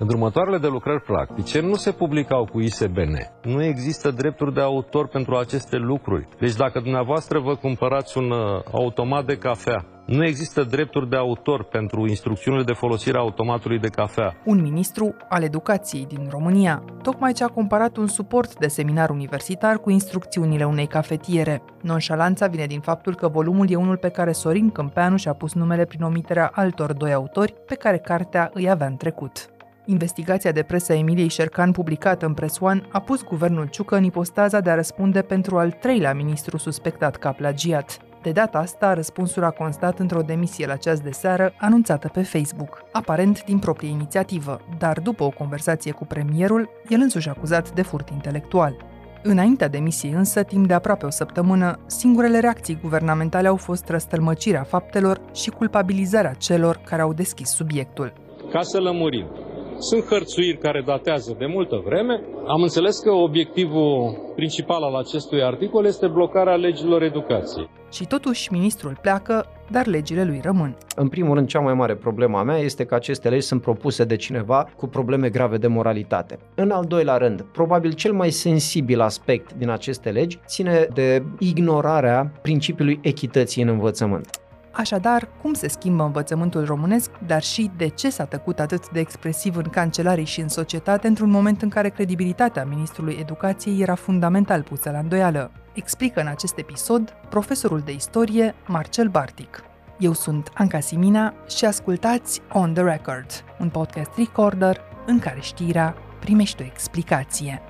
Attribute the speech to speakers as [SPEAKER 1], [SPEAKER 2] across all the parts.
[SPEAKER 1] În următoarele de lucrări practice nu se publicau cu ISBN. Nu există drepturi de autor pentru aceste lucruri. Deci dacă dumneavoastră vă cumpărați un uh, automat de cafea nu există drepturi de autor pentru instrucțiunile de folosire a automatului de cafea.
[SPEAKER 2] Un ministru al educației din România tocmai ce a comparat un suport de seminar universitar cu instrucțiunile unei cafetiere. Nonșalanța vine din faptul că volumul e unul pe care Sorin Câmpeanu și-a pus numele prin omiterea altor doi autori pe care cartea îi avea în trecut. Investigația de presă Emiliei Șercan publicată în Press One a pus guvernul Ciucă în ipostaza de a răspunde pentru al treilea ministru suspectat ca plagiat. De data asta, răspunsul a constat într-o demisie la ceas de seară, anunțată pe Facebook, aparent din proprie inițiativă, dar după o conversație cu premierul, el însuși acuzat de furt intelectual. Înaintea demisiei însă, timp de aproape o săptămână, singurele reacții guvernamentale au fost răstălmăcirea faptelor și culpabilizarea celor care au deschis subiectul.
[SPEAKER 1] Ca să lămurim, sunt hărțuiri care datează de multă vreme. Am înțeles că obiectivul principal al acestui articol este blocarea legilor educației.
[SPEAKER 2] Și totuși, ministrul pleacă, dar legile lui rămân.
[SPEAKER 3] În primul rând, cea mai mare problemă a mea este că aceste legi sunt propuse de cineva cu probleme grave de moralitate. În al doilea rând, probabil cel mai sensibil aspect din aceste legi ține de ignorarea principiului echității în învățământ.
[SPEAKER 2] Așadar, cum se schimbă învățământul românesc, dar și de ce s-a tăcut atât de expresiv în cancelarii și în societate într-un moment în care credibilitatea ministrului educației era fundamental pusă la îndoială? Explică în acest episod profesorul de istorie Marcel Bartic. Eu sunt Anca Simina și ascultați On The Record, un podcast recorder în care știrea primește o explicație.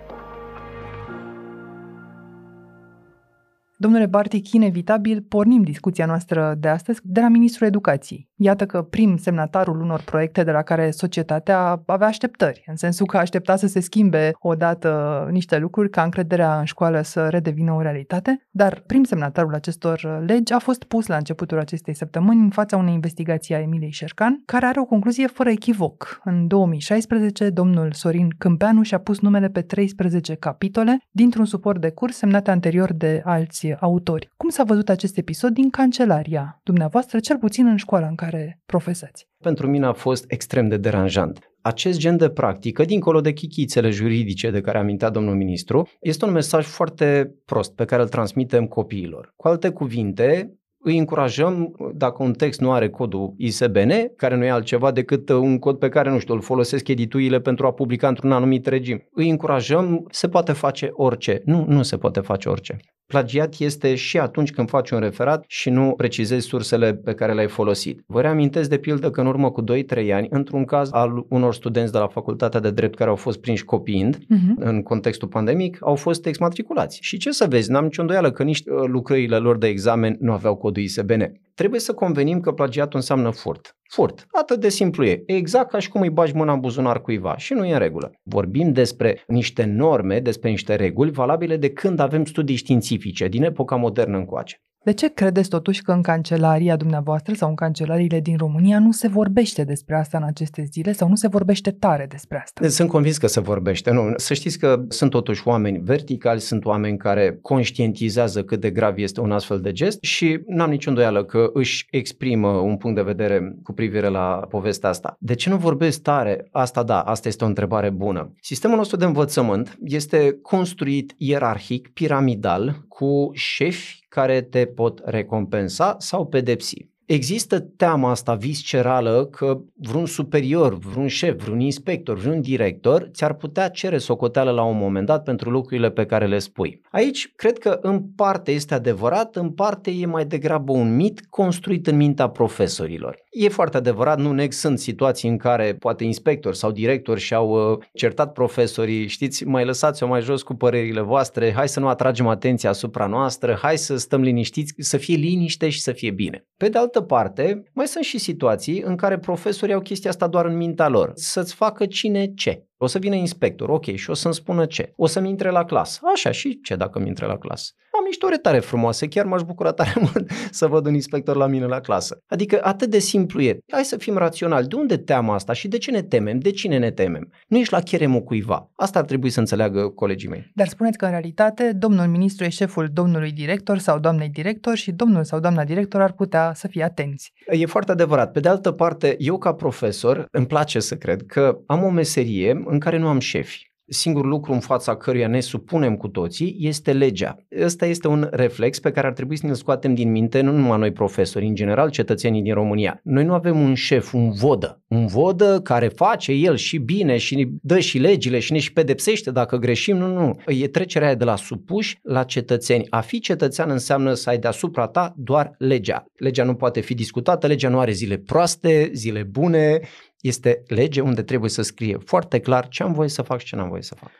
[SPEAKER 2] Domnule Bartic, inevitabil pornim discuția noastră de astăzi de la Ministrul Educației. Iată că prim semnatarul unor proiecte de la care societatea avea așteptări, în sensul că aștepta să se schimbe odată niște lucruri, ca încrederea în școală să redevină o realitate, dar prim semnatarul acestor legi a fost pus la începutul acestei săptămâni în fața unei investigații a Emiliei Șercan, care are o concluzie fără echivoc. În 2016, domnul Sorin Câmpeanu și-a pus numele pe 13 capitole dintr-un suport de curs semnat anterior de alți autori. Cum s-a văzut acest episod din cancelaria dumneavoastră, cel puțin în școala în care profesați?
[SPEAKER 3] Pentru mine a fost extrem de deranjant. Acest gen de practică, dincolo de chichițele juridice de care amintea domnul ministru, este un mesaj foarte prost pe care îl transmitem copiilor. Cu alte cuvinte, îi încurajăm, dacă un text nu are codul ISBN, care nu e altceva decât un cod pe care, nu știu, îl folosesc edituile pentru a publica într-un anumit regim, îi încurajăm, se poate face orice. Nu, nu se poate face orice. Plagiat este și atunci când faci un referat și nu precizezi sursele pe care le-ai folosit. Vă reamintesc de pildă că în urmă cu 2-3 ani, într-un caz al unor studenți de la Facultatea de Drept care au fost prinși copiind uh-huh. în contextul pandemic, au fost exmatriculați. Și ce să vezi, n-am nicio îndoială că nici uh, lucrările lor de examen nu aveau codul ISBN. Trebuie să convenim că plagiatul înseamnă furt. Furt. Atât de simplu e. Exact ca și cum îi bagi mâna în buzunar cuiva și nu e în regulă. Vorbim despre niște norme, despre niște reguli valabile de când avem studii științifice, din epoca modernă încoace.
[SPEAKER 2] De ce credeți totuși că în cancelaria dumneavoastră sau în cancelariile din România nu se vorbește despre asta în aceste zile sau nu se vorbește tare despre asta?
[SPEAKER 3] Sunt convins că se vorbește. Nu, să știți că sunt totuși oameni verticali, sunt oameni care conștientizează cât de grav este un astfel de gest și n-am niciun doială că își exprimă un punct de vedere cu privire la povestea asta. De ce nu vorbesc tare? Asta da, asta este o întrebare bună. Sistemul nostru de învățământ este construit ierarhic, piramidal, cu șefi care te pot recompensa sau pedepsi. Există teama asta viscerală că vreun superior, vreun șef, vreun inspector, vreun director ți-ar putea cere socoteală la un moment dat pentru lucrurile pe care le spui. Aici cred că în parte este adevărat, în parte e mai degrabă un mit construit în mintea profesorilor. E foarte adevărat, nu neg, sunt situații în care poate inspectori sau directori și-au uh, certat profesorii, știți, mai lăsați-o mai jos cu părerile voastre, hai să nu atragem atenția asupra noastră, hai să stăm liniștiți, să fie liniște și să fie bine. Pe de altă parte, mai sunt și situații în care profesorii au chestia asta doar în mintea lor, să-ți facă cine ce. O să vină inspector, ok, și o să-mi spună ce. O să-mi intre la clasă. Așa, și ce dacă mi intre la clasă? Am niște ore tare frumoase, chiar m-aș bucura tare mult să văd un inspector la mine la clasă. Adică atât de simplu e. Hai să fim raționali. De unde teama asta și de ce ne temem? De cine ne temem? Nu ești la cheremul cuiva. Asta ar trebui să înțeleagă colegii mei.
[SPEAKER 2] Dar spuneți că în realitate domnul ministru e șeful domnului director sau doamnei director și domnul sau doamna director ar putea să fie atenți.
[SPEAKER 3] E foarte adevărat. Pe de altă parte, eu ca profesor îmi place să cred că am o meserie în care nu am șefi singurul lucru în fața căruia ne supunem cu toții este legea. Ăsta este un reflex pe care ar trebui să ne-l scoatem din minte, nu numai noi profesori, în general cetățenii din România. Noi nu avem un șef, un vodă. Un vodă care face el și bine și dă și legile și ne și pedepsește dacă greșim. Nu, nu. E trecerea de la supuși la cetățeni. A fi cetățean înseamnă să ai deasupra ta doar legea. Legea nu poate fi discutată, legea nu are zile proaste, zile bune, este lege unde trebuie să scrie foarte clar ce am voie să fac și ce n-am voie să fac.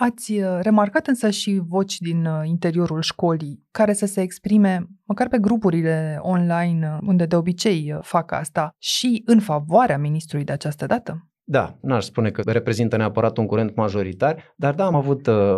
[SPEAKER 2] Ați uh, remarcat însă și voci din uh, interiorul școlii care să se exprime, măcar pe grupurile online, uh, unde de obicei fac asta, și în favoarea ministrului de această dată?
[SPEAKER 3] Da, n-aș spune că reprezintă neapărat un curent majoritar, dar da, am avut uh,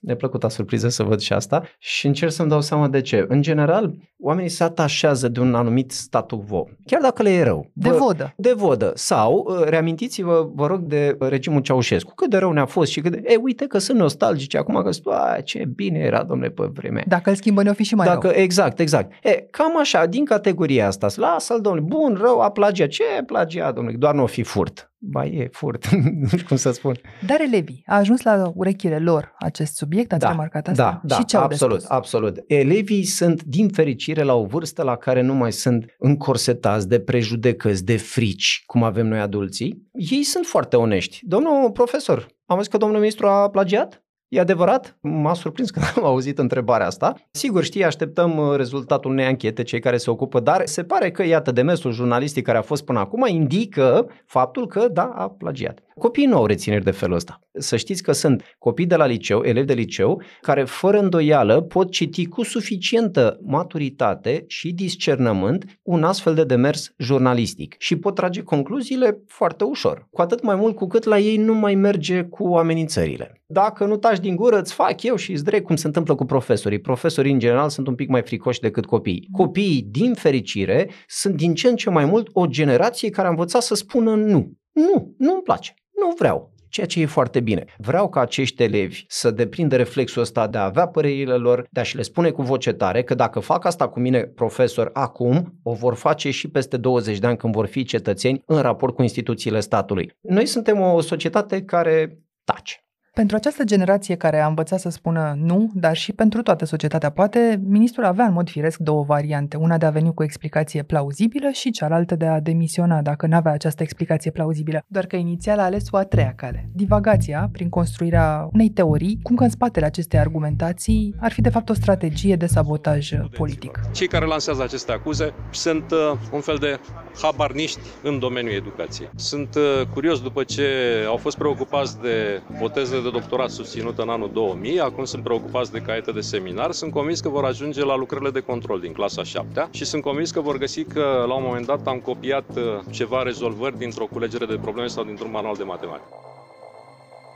[SPEAKER 3] neplăcuta surpriză să văd și asta și încerc să-mi dau seama de ce. În general, oamenii se atașează de un anumit statu quo, chiar dacă le e rău.
[SPEAKER 2] De vodă.
[SPEAKER 3] De vodă. Sau, uh, reamintiți-vă, vă rog, de regimul Ceaușescu. Cât de rău ne-a fost și cât de... E, uite că sunt nostalgici acum, că spun, ce bine era, domnule, pe vremea.
[SPEAKER 2] Dacă îl schimbă, ne-o fi și mai
[SPEAKER 3] Dacă,
[SPEAKER 2] rău.
[SPEAKER 3] Exact, exact. E, cam așa, din categoria asta, lasă-l, domnule, bun, rău, a plagiat. Ce plagiat, domnule? Doar nu o fi furt. Ba e, furt, nu știu cum să spun.
[SPEAKER 2] Dar elevii, a ajuns la urechile lor acest subiect, ați
[SPEAKER 3] da,
[SPEAKER 2] remarcat asta?
[SPEAKER 3] Da,
[SPEAKER 2] și ce au
[SPEAKER 3] absolut,
[SPEAKER 2] de spus?
[SPEAKER 3] absolut. Elevii sunt, din fericire, la o vârstă la care nu mai sunt încorsetați de prejudecăți, de frici, cum avem noi adulții. Ei sunt foarte onești. Domnul profesor, am văzut că domnul ministru a plagiat? E adevărat? M-a surprins când am auzit întrebarea asta. Sigur, știi, așteptăm uh, rezultatul unei anchete, cei care se ocupă, dar se pare că, iată, demersul jurnalistic care a fost până acum indică faptul că, da, a plagiat. Copiii nu au rețineri de felul ăsta. Să știți că sunt copii de la liceu, elevi de liceu, care fără îndoială pot citi cu suficientă maturitate și discernământ un astfel de demers jurnalistic și pot trage concluziile foarte ușor. Cu atât mai mult cu cât la ei nu mai merge cu amenințările. Dacă nu taci din gură, îți fac eu și îți drept cum se întâmplă cu profesorii. Profesorii, în general, sunt un pic mai fricoși decât copiii. Copiii, din fericire, sunt din ce în ce mai mult o generație care a învățat să spună nu. Nu, nu-mi place. Nu vreau ceea ce e foarte bine. Vreau ca acești elevi să deprindă reflexul ăsta de a avea părerile lor, de a și le spune cu voce tare că dacă fac asta cu mine, profesor, acum, o vor face și peste 20 de ani când vor fi cetățeni în raport cu instituțiile statului. Noi suntem o societate care tace.
[SPEAKER 2] Pentru această generație care a învățat să spună nu, dar și pentru toată societatea, poate, ministrul avea în mod firesc două variante. Una de a veni cu o explicație plauzibilă și cealaltă de a demisiona dacă nu avea această explicație plauzibilă. Doar că inițial a ales o a treia cale. Divagația, prin construirea unei teorii, cum că în spatele acestei argumentații ar fi de fapt o strategie de sabotaj politic.
[SPEAKER 4] Cei care lansează aceste acuze sunt uh, un fel de habarniști în domeniul educației. Sunt uh, curios după ce au fost preocupați de o teză de doctorat susținută în anul 2000, acum sunt preocupați de caiete de seminar, sunt convins că vor ajunge la lucrările de control din clasa 7 și sunt convins că vor găsi că la un moment dat am copiat uh, ceva rezolvări dintr-o culegere de probleme sau dintr-un manual de matematică.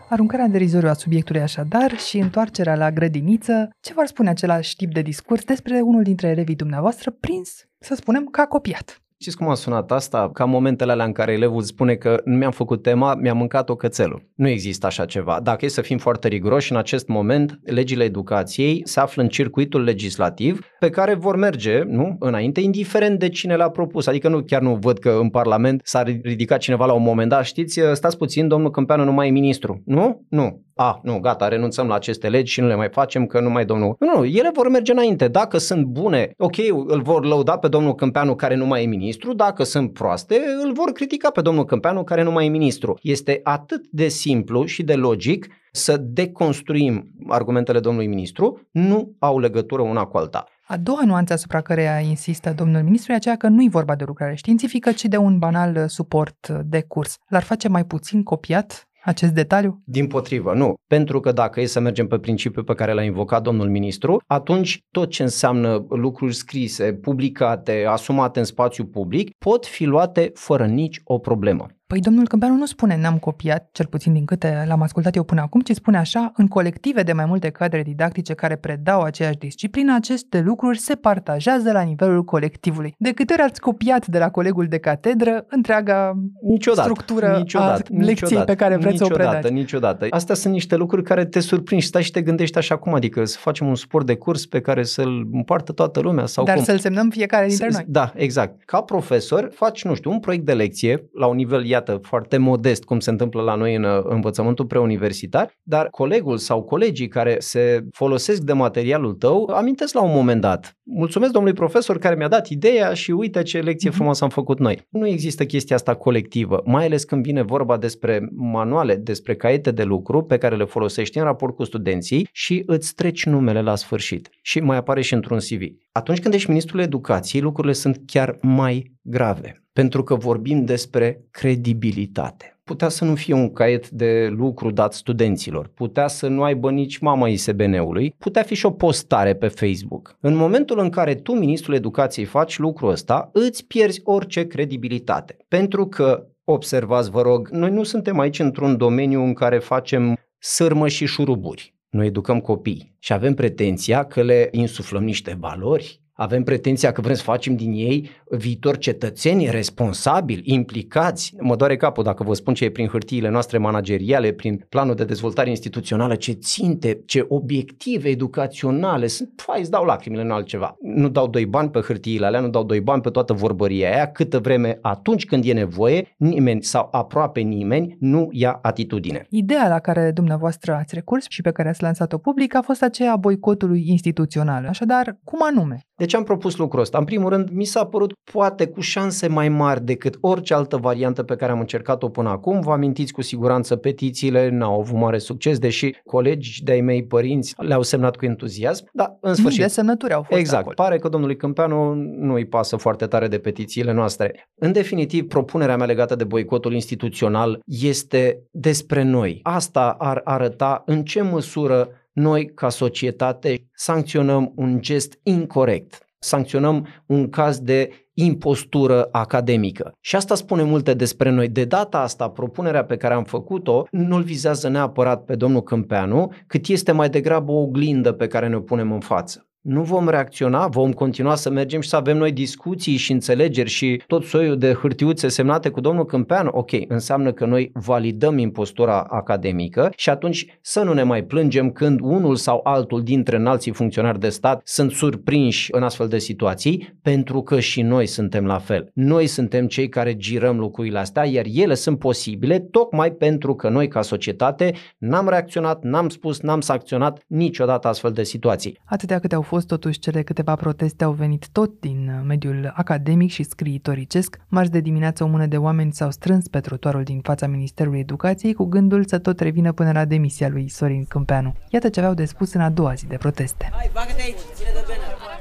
[SPEAKER 2] Aruncarea în derizoriu a subiectului așadar și întoarcerea la grădiniță, ce v-ar spune același tip de discurs despre unul dintre elevii dumneavoastră prins, să spunem, că a copiat?
[SPEAKER 3] Știți cum a sunat asta? Ca momentele alea în care elevul spune că nu mi-am făcut tema, mi-am mâncat-o cățelul. Nu există așa ceva. Dacă e să fim foarte riguroși, în acest moment, legile educației se află în circuitul legislativ pe care vor merge nu, înainte, indiferent de cine le-a propus. Adică nu chiar nu văd că în Parlament s-a ridicat cineva la un moment dat. Știți, stați puțin, domnul Câmpeanu nu mai e ministru. Nu? Nu. A, nu, gata, renunțăm la aceste legi și nu le mai facem că nu mai domnul... Nu, nu, ele vor merge înainte. Dacă sunt bune, ok, îl vor lăuda pe domnul Câmpeanu care nu mai e ministru, dacă sunt proaste, îl vor critica pe domnul Câmpeanu care nu mai e ministru. Este atât de simplu și de logic să deconstruim argumentele domnului ministru, nu au legătură una cu alta.
[SPEAKER 2] A doua nuanță asupra căreia insistă domnul ministru e aceea că nu-i vorba de lucrare științifică, ci de un banal suport de curs. L-ar face mai puțin copiat acest detaliu?
[SPEAKER 3] Din potrivă, nu. Pentru că dacă e să mergem pe principiul pe care l-a invocat domnul ministru, atunci tot ce înseamnă lucruri scrise, publicate, asumate în spațiu public, pot fi luate fără nici o problemă.
[SPEAKER 2] Păi domnul Câmpeanu nu spune n-am copiat, cel puțin din câte l-am ascultat eu până acum, ci spune așa, în colective de mai multe cadre didactice care predau aceeași disciplină, aceste lucruri se partajează la nivelul colectivului. De câte ori ați copiat de la colegul de catedră întreaga
[SPEAKER 3] niciodată,
[SPEAKER 2] structură
[SPEAKER 3] niciodată,
[SPEAKER 2] a lecției
[SPEAKER 3] niciodată,
[SPEAKER 2] pe care vreți
[SPEAKER 3] niciodată,
[SPEAKER 2] să o predați?
[SPEAKER 3] Niciodată, Astea sunt niște lucruri care te surprind și stai și te gândești așa cum, adică să facem un sport de curs pe care să-l împartă toată lumea sau
[SPEAKER 2] Dar
[SPEAKER 3] cum?
[SPEAKER 2] să-l semnăm fiecare dintre noi.
[SPEAKER 3] Da, exact. Ca profesor faci, nu știu, un proiect de lecție la un nivel, iată, foarte modest, cum se întâmplă la noi în uh, învățământul preuniversitar, dar colegul sau colegii care se folosesc de materialul tău amintesc la un moment dat. Mulțumesc domnului profesor care mi-a dat ideea și uite ce lecție
[SPEAKER 2] Mhm.
[SPEAKER 3] frumoasă am făcut noi. Nu există chestia asta colectivă, mai ales când vine vorba despre manuale, despre caiete de lucru pe care le folosești în raport cu studenții și îți treci numele la sfârșit și mai apare și într-un CV. Atunci când ești ministrul educației, lucrurile sunt chiar mai grave, pentru că vorbim despre credibilitate. Putea să nu fie un caiet de lucru dat studenților, putea să nu aibă nici mama ISBN-ului, putea fi și o postare pe Facebook. În momentul în care tu, ministrul educației, faci lucrul ăsta, îți pierzi orice credibilitate. Pentru că, observați vă rog, noi nu suntem aici într-un domeniu în care facem sârmă și șuruburi. Noi educăm copii și avem pretenția că le insuflăm niște valori, avem pretenția că vrem să facem din ei viitor cetățeni responsabili, implicați. Mă doare capul dacă vă spun ce e prin hârtiile noastre manageriale, prin planul de dezvoltare instituțională, ce ținte, ce obiective educaționale sunt. Păi, îți dau lacrimile în altceva. Nu dau doi bani pe hârtiile alea, nu dau doi bani pe toată vorbăria aia, câtă vreme atunci când e nevoie, nimeni sau aproape nimeni nu ia atitudine.
[SPEAKER 2] Ideea la care dumneavoastră ați recurs și pe care ați lansat-o public a fost aceea a boicotului instituțional. Așadar, cum anume?
[SPEAKER 3] De ce am propus lucrul ăsta? În primul rând, mi s-a părut poate cu șanse mai mari decât orice altă variantă pe care am încercat-o până acum. Vă amintiți cu siguranță petițiile, n-au avut mare succes, deși colegi de-ai mei părinți le-au semnat cu entuziasm, dar în sfârșit...
[SPEAKER 2] Mii de semnături au fost
[SPEAKER 3] Exact.
[SPEAKER 2] acolo.
[SPEAKER 3] Pare că domnului Câmpeanu nu îi pasă foarte tare de petițiile noastre. În definitiv, propunerea mea legată de boicotul instituțional este despre noi. Asta ar arăta în ce măsură noi, ca societate, sancționăm un gest incorrect. Sancționăm un caz de impostură academică. Și asta spune multe despre noi. De data asta, propunerea pe care am făcut-o nu-l vizează neapărat pe domnul Câmpeanu, cât este mai degrabă o oglindă pe care ne-o punem în față nu vom reacționa, vom continua să mergem și să avem noi discuții și înțelegeri și tot soiul de hârtiuțe semnate cu domnul Câmpeanu. Ok, înseamnă că noi validăm impostura academică și atunci să nu ne mai plângem când unul sau altul dintre înalții funcționari de stat sunt surprinși în astfel de situații, pentru că și noi suntem la fel. Noi suntem cei care girăm lucrurile astea, iar ele sunt posibile tocmai pentru că noi ca societate n-am reacționat, n-am spus, n-am sancționat niciodată astfel de situații.
[SPEAKER 2] Atâtea câte au fost totuși cele câteva proteste au venit tot din uh, mediul academic și scriitoricesc. Marți de dimineață o mână de oameni s-au strâns pe trotuarul din fața Ministerului Educației cu gândul să tot revină până la demisia lui Sorin Câmpeanu. Iată ce aveau de spus în a doua zi de proteste.
[SPEAKER 5] Hai, bagă-te aici, ține de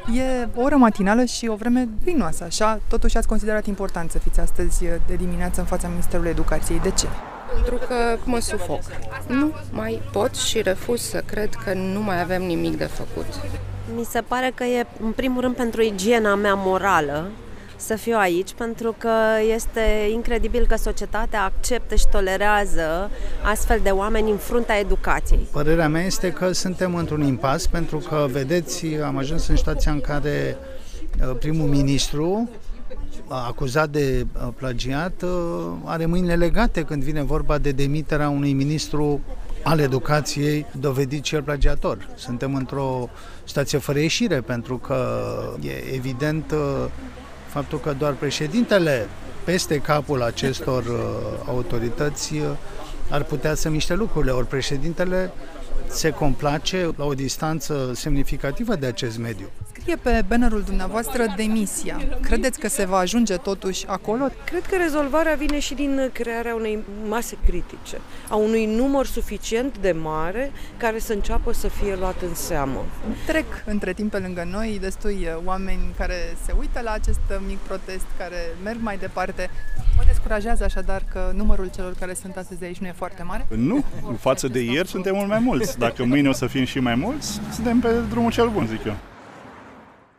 [SPEAKER 5] bine.
[SPEAKER 2] E o oră matinală și o vreme vinoasă, așa? Totuși ați considerat important să fiți astăzi uh, de dimineață în fața Ministerului Educației. De ce?
[SPEAKER 6] Pentru că mă sufoc. Nu mai pot și refuz să cred că nu mai avem nimic de făcut.
[SPEAKER 7] Mi se pare că e, în primul rând, pentru igiena mea morală să fiu aici, pentru că este incredibil că societatea acceptă și tolerează astfel de oameni în fruntea educației.
[SPEAKER 8] Părerea mea este că suntem într-un impas, pentru că, vedeți, am ajuns în situația în care uh, primul ministru acuzat de uh, plagiat are mâinile legate când vine vorba de demiterea unui ministru al educației dovedit cel plagiator. Suntem într-o situație fără ieșire pentru că e evident faptul că doar președintele peste capul acestor autorități ar putea să miște lucrurile, ori președintele se complace la o distanță semnificativă de acest mediu.
[SPEAKER 2] Scrie pe bannerul dumneavoastră demisia. Credeți că se va ajunge totuși acolo?
[SPEAKER 9] Cred că rezolvarea vine și din crearea unei mase critice, a unui număr suficient de mare care să înceapă să fie luat în seamă.
[SPEAKER 2] Trec între timp pe lângă noi destui oameni care se uită la acest mic protest, care merg mai departe. Mă descurajează așadar că numărul celor care sunt astăzi aici nu e foarte mare?
[SPEAKER 10] Nu, față de ieri suntem mult mai mulți. Dacă mâine o să fim și mai mulți, suntem pe drumul cel bun, zic eu.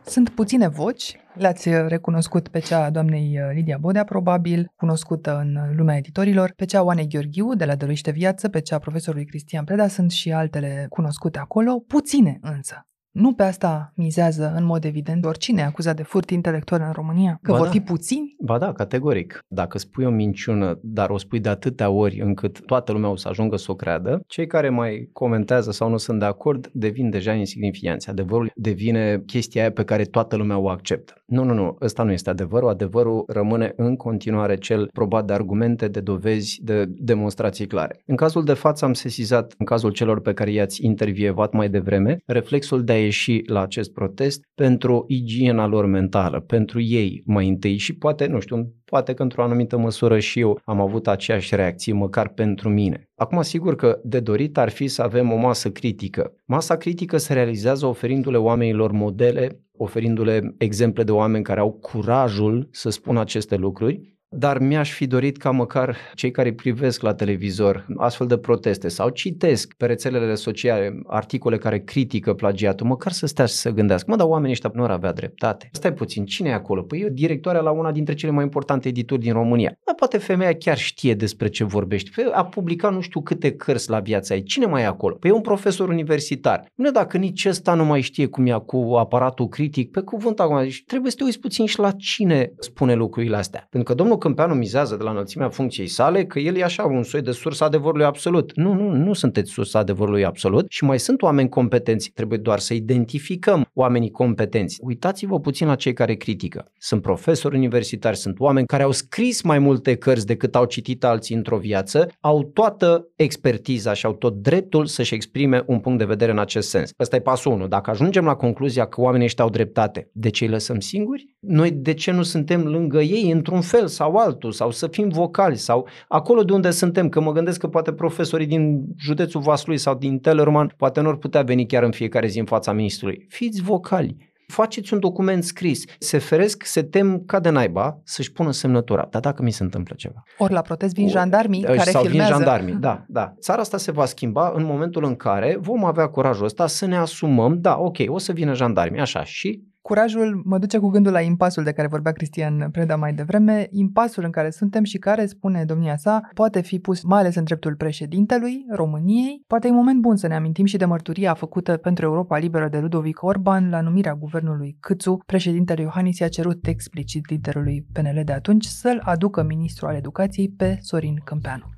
[SPEAKER 2] Sunt puține voci, le-ați recunoscut pe cea a doamnei uh, Lidia Bodea, probabil, cunoscută în lumea editorilor, pe cea a Oanei Gheorghiu, de la Dăruiește Viață, pe cea a profesorului Cristian Preda, sunt și altele cunoscute acolo, puține însă. Nu pe asta mizează în mod evident oricine acuzat de furt intelectual în România? Că
[SPEAKER 3] ba
[SPEAKER 2] vor
[SPEAKER 3] da.
[SPEAKER 2] fi puțini?
[SPEAKER 3] Ba da, categoric. Dacă spui o minciună, dar o spui de atâtea ori încât toată lumea o să ajungă să o creadă, cei care mai comentează sau nu sunt de acord devin deja insignifianți. Adevărul devine chestia aia pe care toată lumea o acceptă. Nu, nu, nu, ăsta nu este adevărul. Adevărul rămâne în continuare cel probat de argumente, de dovezi, de demonstrații clare. În cazul de față am sesizat, în cazul celor pe care i-ați intervievat mai devreme, reflexul de a ieși la acest protest pentru igiena lor mentală, pentru ei mai întâi și poate, nu știu, poate că într-o anumită măsură și eu am avut aceeași reacție, măcar pentru mine. Acum, sigur că de dorit ar fi să avem o masă critică. Masa critică se realizează oferindu-le oamenilor modele, oferindu-le exemple de oameni care au curajul să spună aceste lucruri dar mi-aș fi dorit ca măcar cei care privesc la televizor astfel de proteste sau citesc pe rețelele sociale articole care critică plagiatul, măcar să stea și să gândească, mă, dar oamenii ăștia nu ar avea dreptate. Stai puțin, cine e acolo? Păi e directoarea la una dintre cele mai importante edituri din România. Dar poate femeia chiar știe despre ce vorbește. Păi a publicat nu știu câte cărți la viața ei. Cine mai e acolo? Păi e un profesor universitar. Nu dacă nici ăsta nu mai știe cum e cu aparatul critic, pe cuvânt acum, deci trebuie să te uiți puțin și la cine spune lucrurile astea. Pentru că domnul Câmpeanu mizează de la înălțimea funcției sale că el e așa un soi de sursă adevărului absolut. Nu, nu, nu sunteți sursa adevărului absolut și mai sunt oameni competenți. Trebuie doar să identificăm oamenii competenți. Uitați-vă puțin la cei care critică. Sunt profesori universitari, sunt oameni care au scris mai multe cărți decât au citit alții într-o viață, au toată expertiza și au tot dreptul să-și exprime un punct de vedere în acest sens. Ăsta e pasul 1. Dacă ajungem la concluzia că oamenii ăștia au dreptate, de ce îi lăsăm singuri? Noi de ce nu suntem lângă ei într-un fel sau altul sau să fim vocali sau acolo de unde suntem, că mă gândesc că poate profesorii din județul Vaslui sau din Tellerman poate nu ar putea veni chiar în fiecare zi în fața ministrului. Fiți vocali. Faceți un document scris. Se feresc, se tem ca de naiba să-și pună semnătura. Dar dacă mi se întâmplă ceva.
[SPEAKER 2] Ori la protest vin jandarmii care
[SPEAKER 3] sau
[SPEAKER 2] filmează.
[SPEAKER 3] vin jandarmii, da, da. Țara asta se va schimba în momentul în care vom avea curajul ăsta să ne asumăm, da, ok, o să vină jandarmii, așa, și
[SPEAKER 2] Curajul mă duce cu gândul la impasul de care vorbea Cristian Preda mai devreme, impasul în care suntem și care, spune domnia sa, poate fi pus mai ales în dreptul președintelui României. Poate e un moment bun să ne amintim și de mărturia făcută pentru Europa Liberă de Ludovic Orban la numirea guvernului Câțu. Președintele Iohannis i-a cerut explicit liderului PNL de atunci să-l aducă ministrul al educației pe Sorin Câmpeanu.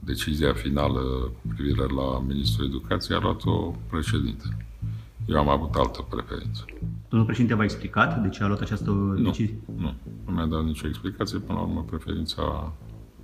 [SPEAKER 10] Decizia finală cu privire la ministrul educației a luat-o președinte. Eu am avut altă preferință.
[SPEAKER 11] Domnul președinte v-a explicat de ce a luat această
[SPEAKER 10] Nu,
[SPEAKER 11] decizie?
[SPEAKER 10] nu. Nu mi-a dat nicio explicație. Până la urmă, preferința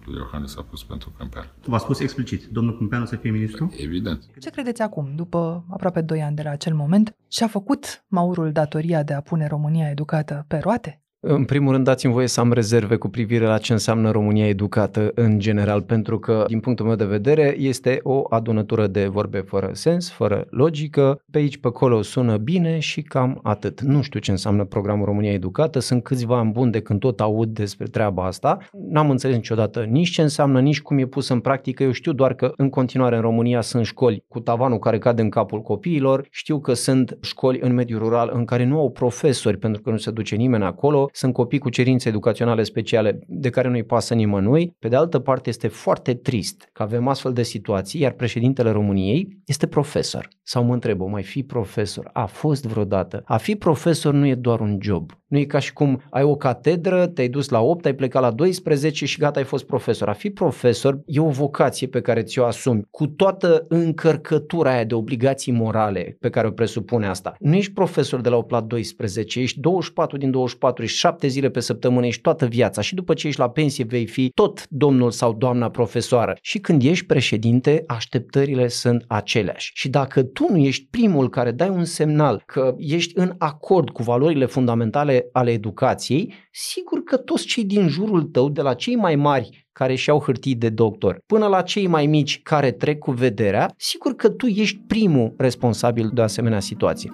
[SPEAKER 10] lui Iohannis a pus pentru Câmpean.
[SPEAKER 11] V-a spus explicit, domnul Câmpeanu să fie ministru?
[SPEAKER 10] Evident.
[SPEAKER 2] Ce credeți acum, după aproape 2 ani de la acel moment, și-a făcut Maurul datoria de a pune România educată pe roate?
[SPEAKER 3] În primul rând, dați-mi voie să am rezerve cu privire la ce înseamnă România educată în general, pentru că, din punctul meu de vedere, este o adunătură de vorbe fără sens, fără logică. Pe aici, pe acolo sună bine și cam atât. Nu știu ce înseamnă programul România educată, sunt câțiva ani buni de când tot aud despre treaba asta. N-am înțeles niciodată nici ce înseamnă, nici cum e pus în practică. Eu știu doar că în continuare în România sunt școli cu tavanul care cade în capul copiilor, știu că sunt școli în mediul rural în care nu au profesori pentru că nu se duce nimeni acolo, sunt copii cu cerințe educaționale speciale de care nu-i pasă nimănui. Pe de altă parte, este foarte trist că avem astfel de situații, iar președintele României este profesor. Sau mă întreb, o mai fi profesor? A fost vreodată? A fi profesor nu e doar un job. Nu e ca și cum ai o catedră, te-ai dus la 8, ai plecat la 12 și gata, ai fost profesor. A fi profesor e o vocație pe care ți-o asumi cu toată încărcătura aia de obligații morale pe care o presupune asta. Nu ești profesor de la 8 la 12, ești 24 din 24, ești 7 zile pe săptămână, ești toată viața și după ce ești la pensie vei fi tot domnul sau doamna profesoară. Și când ești președinte, așteptările sunt aceleași. Și dacă tu nu ești primul care dai un semnal că ești în acord cu valorile fundamentale ale educației, sigur că toți cei din jurul tău, de la cei mai mari care și-au hârtii de doctor, până la cei mai mici care trec cu vederea, sigur că tu ești primul responsabil de o asemenea situație.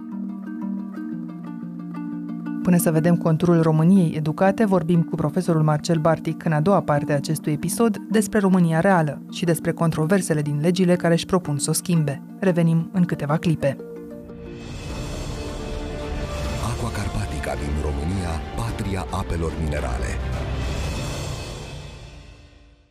[SPEAKER 2] Până să vedem conturul României educate, vorbim cu profesorul Marcel Bartic în a doua parte a acestui episod despre România reală și despre controversele din legile care își propun să o schimbe. Revenim în câteva clipe.
[SPEAKER 12] Aqua Carpatic Unica din România, patria apelor minerale.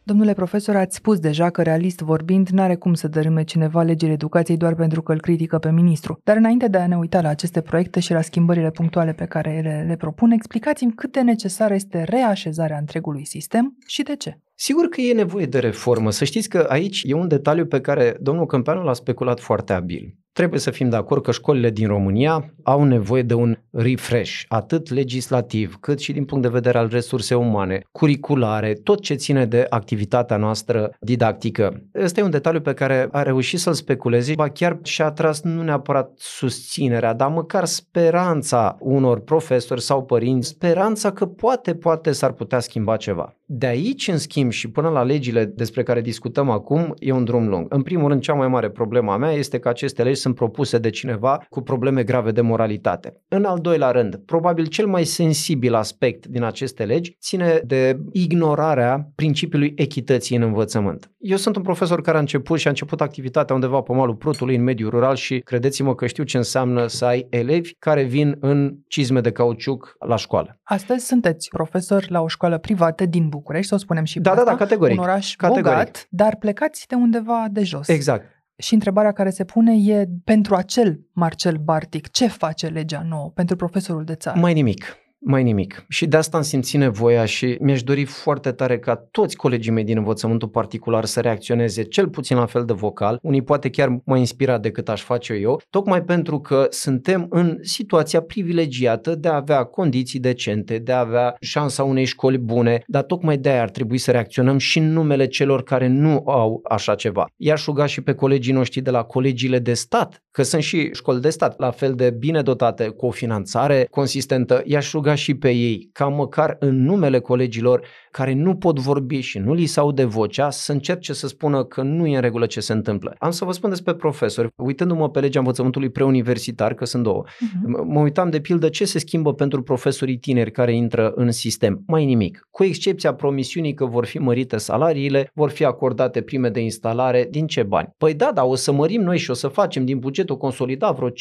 [SPEAKER 2] Domnule profesor, ați spus deja că, realist vorbind, n-are cum să dărâme cineva legile educației doar pentru că îl critică pe ministru. Dar înainte de a ne uita la aceste proiecte și la schimbările punctuale pe care ele le propun, explicați-mi cât de necesară este reașezarea întregului sistem și de ce.
[SPEAKER 3] Sigur că e nevoie de reformă. Să știți că aici e un detaliu pe care domnul Câmpeanu l-a speculat foarte abil. Trebuie să fim de acord că școlile din România au nevoie de un refresh, atât legislativ, cât și din punct de vedere al resurse umane, curriculare, tot ce ține de activitatea noastră didactică. Ăsta e un detaliu pe care a reușit să-l speculeze, ba chiar și-a tras nu neapărat susținerea, dar măcar speranța unor profesori sau părinți, speranța că poate, poate s-ar putea schimba ceva. De aici, în schimb, și până la legile despre care discutăm acum, e un drum lung. În primul rând, cea mai mare problemă a mea este că aceste legi sunt propuse de cineva cu probleme grave de moralitate. În al doilea rând, probabil cel mai sensibil aspect din aceste legi ține de ignorarea principiului echității în învățământ. Eu sunt un profesor care a început și a început activitatea undeva pe malul Prutului, în mediul rural și credeți-mă că știu ce înseamnă să ai elevi care vin în cizme de cauciuc la școală.
[SPEAKER 2] Astăzi sunteți profesor la o școală privată din București, să o spunem și
[SPEAKER 3] da,
[SPEAKER 2] asta,
[SPEAKER 3] da, da, categoric.
[SPEAKER 2] un oraș
[SPEAKER 3] categoric.
[SPEAKER 2] bogat, dar plecați de undeva de jos.
[SPEAKER 3] Exact.
[SPEAKER 2] Și întrebarea care se pune e pentru acel Marcel Bartic, ce face legea nouă pentru profesorul de țară?
[SPEAKER 3] Mai nimic mai nimic. Și de asta am simțit nevoia și mi-aș dori foarte tare ca toți colegii mei din învățământul particular să reacționeze cel puțin la fel de vocal, unii poate chiar mai inspirat decât aș face eu, tocmai pentru că suntem în situația privilegiată de a avea condiții decente, de a avea șansa unei școli bune, dar tocmai de aia ar trebui să reacționăm și în numele celor care nu au așa ceva. I-aș ruga și pe colegii noștri de la colegiile de stat, că sunt și școli de stat la fel de bine dotate, cu o finanțare consistentă, i-aș ruga și pe ei, ca măcar în numele colegilor care nu pot vorbi și nu li se aude vocea, să încerce să spună că nu e în regulă ce se întâmplă. Am să vă spun despre profesori. Uitându-mă pe legea învățământului preuniversitar, că sunt două, uh-huh. mă uitam de pildă ce se schimbă pentru profesorii tineri care intră în sistem. Mai nimic. Cu excepția promisiunii că vor fi mărite salariile, vor fi acordate prime de instalare, din ce bani? Păi da, dar o să mărim noi și o să facem din bugetul consolidat vreo 15%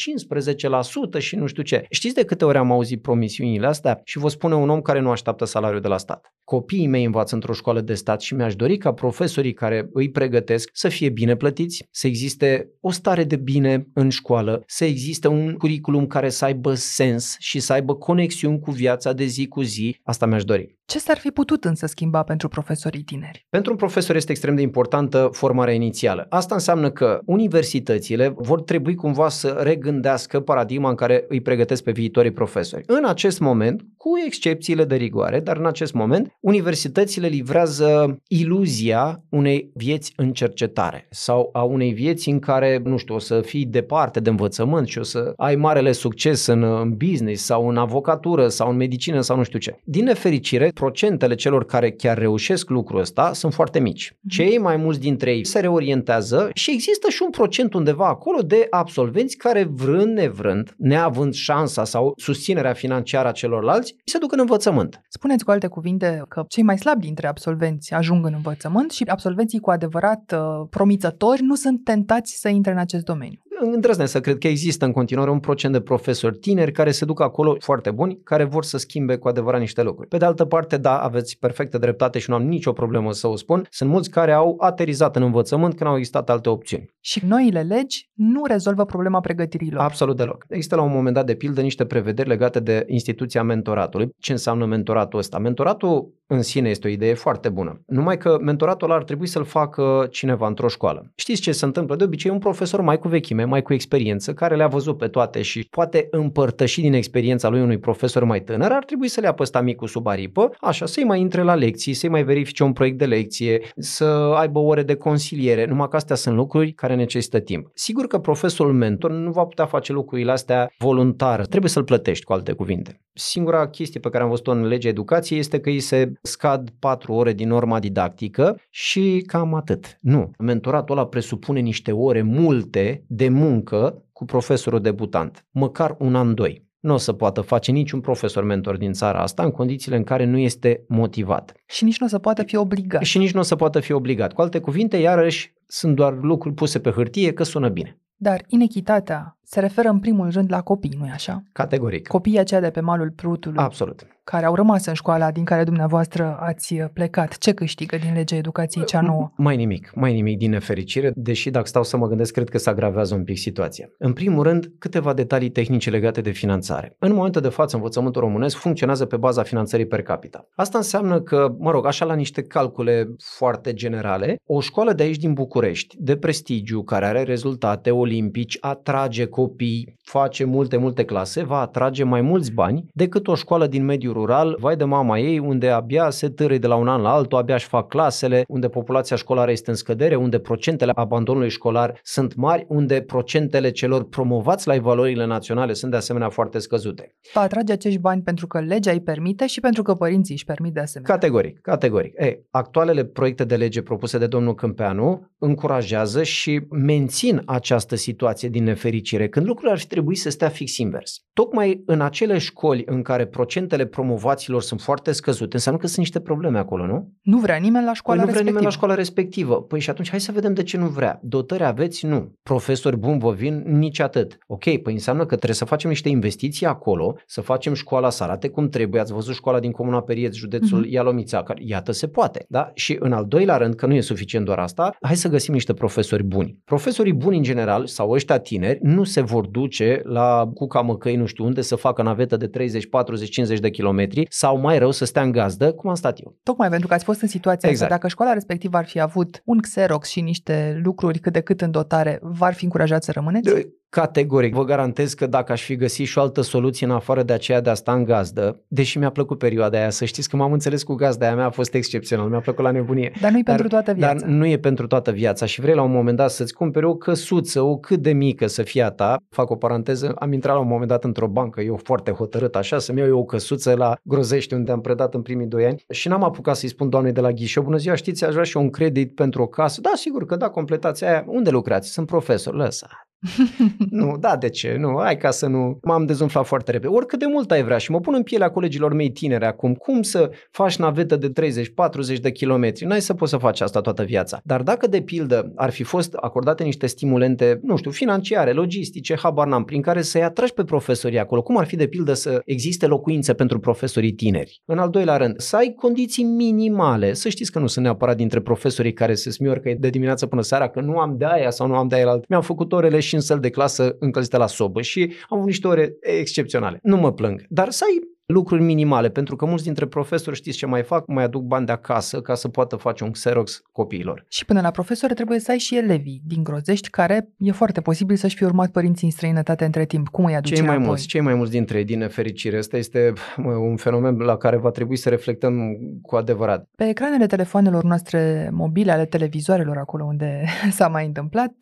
[SPEAKER 3] și nu știu ce. Știți de câte ori am auzit promisiunile astea? Și vă spune un om care nu așteaptă salariul de la stat. Copiii copiii mei învață într-o școală de stat și mi-aș dori ca profesorii care îi pregătesc să fie bine plătiți, să existe o stare de bine în școală, să existe un curriculum care să aibă sens și să aibă conexiuni cu viața de zi cu zi. Asta mi-aș dori.
[SPEAKER 2] Ce s-ar fi putut însă schimba pentru profesorii tineri?
[SPEAKER 3] Pentru un profesor este extrem de importantă formarea inițială. Asta înseamnă că universitățile vor trebui cumva să regândească paradigma în care îi pregătesc pe viitorii profesori. În acest moment, cu excepțiile de rigoare, dar în acest moment, universitățile livrează iluzia unei vieți în cercetare sau a unei vieți în care, nu știu, o să fii departe de învățământ și o să ai marele succes în business sau în avocatură sau în medicină sau nu știu ce. Din nefericire, procentele celor care chiar reușesc lucrul ăsta sunt foarte mici. Mhm. Cei mai mulți dintre ei se reorientează și există și un procent undeva acolo de absolvenți care vrând nevrând, neavând șansa sau susținerea financiară a celorlalți, se duc în învățământ.
[SPEAKER 2] Spuneți cu alte cuvinte că cei mai slabi dintre absolvenți ajung în învățământ și absolvenții cu adevărat uh, promițători nu sunt tentați să intre în acest domeniu
[SPEAKER 3] îndrăznesc să cred că există în continuare un procent de profesori tineri care se duc acolo foarte buni, care vor să schimbe cu adevărat niște lucruri. Pe de altă parte, da, aveți perfectă dreptate și nu am nicio problemă să o spun, sunt mulți care au aterizat în învățământ când au existat alte opțiuni.
[SPEAKER 2] Și noile legi nu rezolvă problema pregătirilor.
[SPEAKER 3] Absolut deloc. Există la un moment dat, de pildă, niște prevederi legate de instituția mentoratului. Ce înseamnă mentoratul ăsta? Mentoratul în sine este o idee foarte bună. Numai că mentoratul ar trebui să-l facă cineva într-o școală. Știți ce se întâmplă? De obicei, un profesor mai cu vechime, mai cu experiență, care le-a văzut pe toate și poate împărtăși din experiența lui unui profesor mai tânăr, ar trebui să le apă micul sub aripă, așa, să-i mai intre la lecții, să-i mai verifice un proiect de lecție, să aibă ore de consiliere, numai că astea sunt lucruri care necesită timp. Sigur că profesorul mentor nu va putea face lucrurile astea voluntar, trebuie să-l plătești, cu alte cuvinte. Singura chestie pe care am văzut-o în legea educației este că îi se scad 4 ore din norma didactică și cam atât. Nu. Mentoratul ăla presupune niște ore multe de muncă cu profesorul debutant, măcar un an, doi. Nu o să poată face niciun profesor mentor din țara asta în condițiile în care nu este motivat.
[SPEAKER 2] Și nici nu o să poată fi obligat.
[SPEAKER 3] Și nici nu o să poată fi obligat. Cu alte cuvinte, iarăși, sunt doar lucruri puse pe hârtie că sună bine.
[SPEAKER 2] Dar inechitatea se referă în primul rând la copii, nu-i așa?
[SPEAKER 3] Categoric.
[SPEAKER 2] Copiii aceia de pe malul Prutului.
[SPEAKER 3] Absolut
[SPEAKER 2] care au rămas în școala din care dumneavoastră ați plecat. Ce câștigă din legea educației cea nouă?
[SPEAKER 3] Mai nimic, mai nimic din nefericire, deși dacă stau să mă gândesc, cred că se agravează un pic situația. În primul rând, câteva detalii tehnice legate de finanțare. În momentul de față, învățământul românesc funcționează pe baza finanțării per capita. Asta înseamnă că, mă rog, așa la niște calcule foarte generale, o școală de aici din București, de prestigiu, care are rezultate olimpici, atrage copii, face multe, multe clase, va atrage mai mulți bani decât o școală din mediul rural, vai de mama ei, unde abia se târâi de la un an la altul, abia își fac clasele, unde populația școlară este în scădere, unde procentele abandonului școlar sunt mari, unde procentele celor promovați la evaluările naționale sunt de asemenea foarte scăzute.
[SPEAKER 2] Va atrage acești bani pentru că legea îi permite și pentru că părinții își permit de asemenea.
[SPEAKER 3] Categoric, categoric. Ei, actualele proiecte de lege propuse de domnul Câmpeanu încurajează și mențin această situație din nefericire, când lucrurile ar fi trebuit să stea fix invers. Tocmai în acele școli în care procentele promovaților sunt foarte scăzute, înseamnă că sunt niște probleme acolo, nu?
[SPEAKER 2] Nu vrea nimeni la școala
[SPEAKER 3] păi nu vrea
[SPEAKER 2] respectivă.
[SPEAKER 3] nimeni la școala respectivă. Păi și atunci hai să vedem de ce nu vrea. Dotări aveți? Nu. Profesori buni vă vin? Nici atât. Ok, păi înseamnă că trebuie să facem niște investiții acolo, să facem școala să arate cum trebuie. Ați văzut școala din Comuna Perieț, județul uh-huh. Ialomița, care iată se poate. Da? Și în al doilea rând, că nu e suficient doar asta, hai să găsim niște profesori buni. Profesorii buni în general, sau ăștia tineri, nu se vor duce la Cuca Măcăi, nu știu unde, să facă navetă de 30, 40, 50 de kilometri sau mai rău să stea în gazdă, cum am stat eu.
[SPEAKER 2] Tocmai pentru că ați fost în situația
[SPEAKER 3] Exact.
[SPEAKER 2] asta, dacă școala respectivă ar fi avut un Xerox și niște lucruri cât de cât în dotare, v-ar fi încurajat să rămâneți?
[SPEAKER 3] Categoric, vă garantez că dacă aș fi găsit și o altă soluție în afară de aceea de a sta în gazdă, deși mi-a plăcut perioada aia, să știți că m-am înțeles cu gazda aia mea, a fost excepțional, mi-a plăcut la nebunie.
[SPEAKER 2] Dar nu-i pentru toată viața.
[SPEAKER 3] Dar nu e pentru toată viața și vrei la un moment dat să-ți cumperi o căsuță, o cât de mică să fie a ta. Fac o paranteză, am intrat la un moment dat într-o bancă, eu foarte hotărât așa, să-mi iau eu o căsuță la Grozești, unde am predat în primii doi ani și n-am apucat să-i spun doamnei de la ghișeu, bună ziua, știți, aș vrea și eu un credit pentru o casă. Da, sigur că da, completați aia. Unde lucrați? Sunt profesor, lăsa. nu, da, de ce? Nu, hai ca să nu... M-am dezumflat foarte repede. Oricât de mult ai vrea și mă pun în pielea colegilor mei tineri acum. Cum să faci navetă de 30-40 de kilometri? N-ai să poți să faci asta toată viața. Dar dacă, de pildă, ar fi fost acordate niște stimulente, nu știu, financiare, logistice, habar n-am, prin care să-i atragi pe profesorii acolo, cum ar fi, de pildă, să existe locuințe pentru profesorii tineri? În al doilea rând, să ai condiții minimale. Să știți că nu sunt neapărat dintre profesorii care se smiorcă de dimineață până seara că nu am de aia sau nu am de aia alt. Mi-am făcut orele și în săl de clasă încălzită la sobă și am avut niște ore excepționale. Nu mă plâng, dar să ai lucruri minimale, pentru că mulți dintre profesori știți ce mai fac? Mai aduc bani de acasă ca să poată face un Xerox copiilor.
[SPEAKER 2] Și până la profesori trebuie să ai și elevii din Grozești, care e foarte posibil să-și fi urmat părinții în străinătate între timp. Cum îi aduce
[SPEAKER 3] Cei mai
[SPEAKER 2] înapoi?
[SPEAKER 3] mulți, cei mai mulți dintre ei, din nefericire. Asta este mă, un fenomen la care va trebui să reflectăm cu adevărat.
[SPEAKER 2] Pe ecranele telefoanelor noastre mobile, ale televizoarelor, acolo unde s-a mai întâmplat,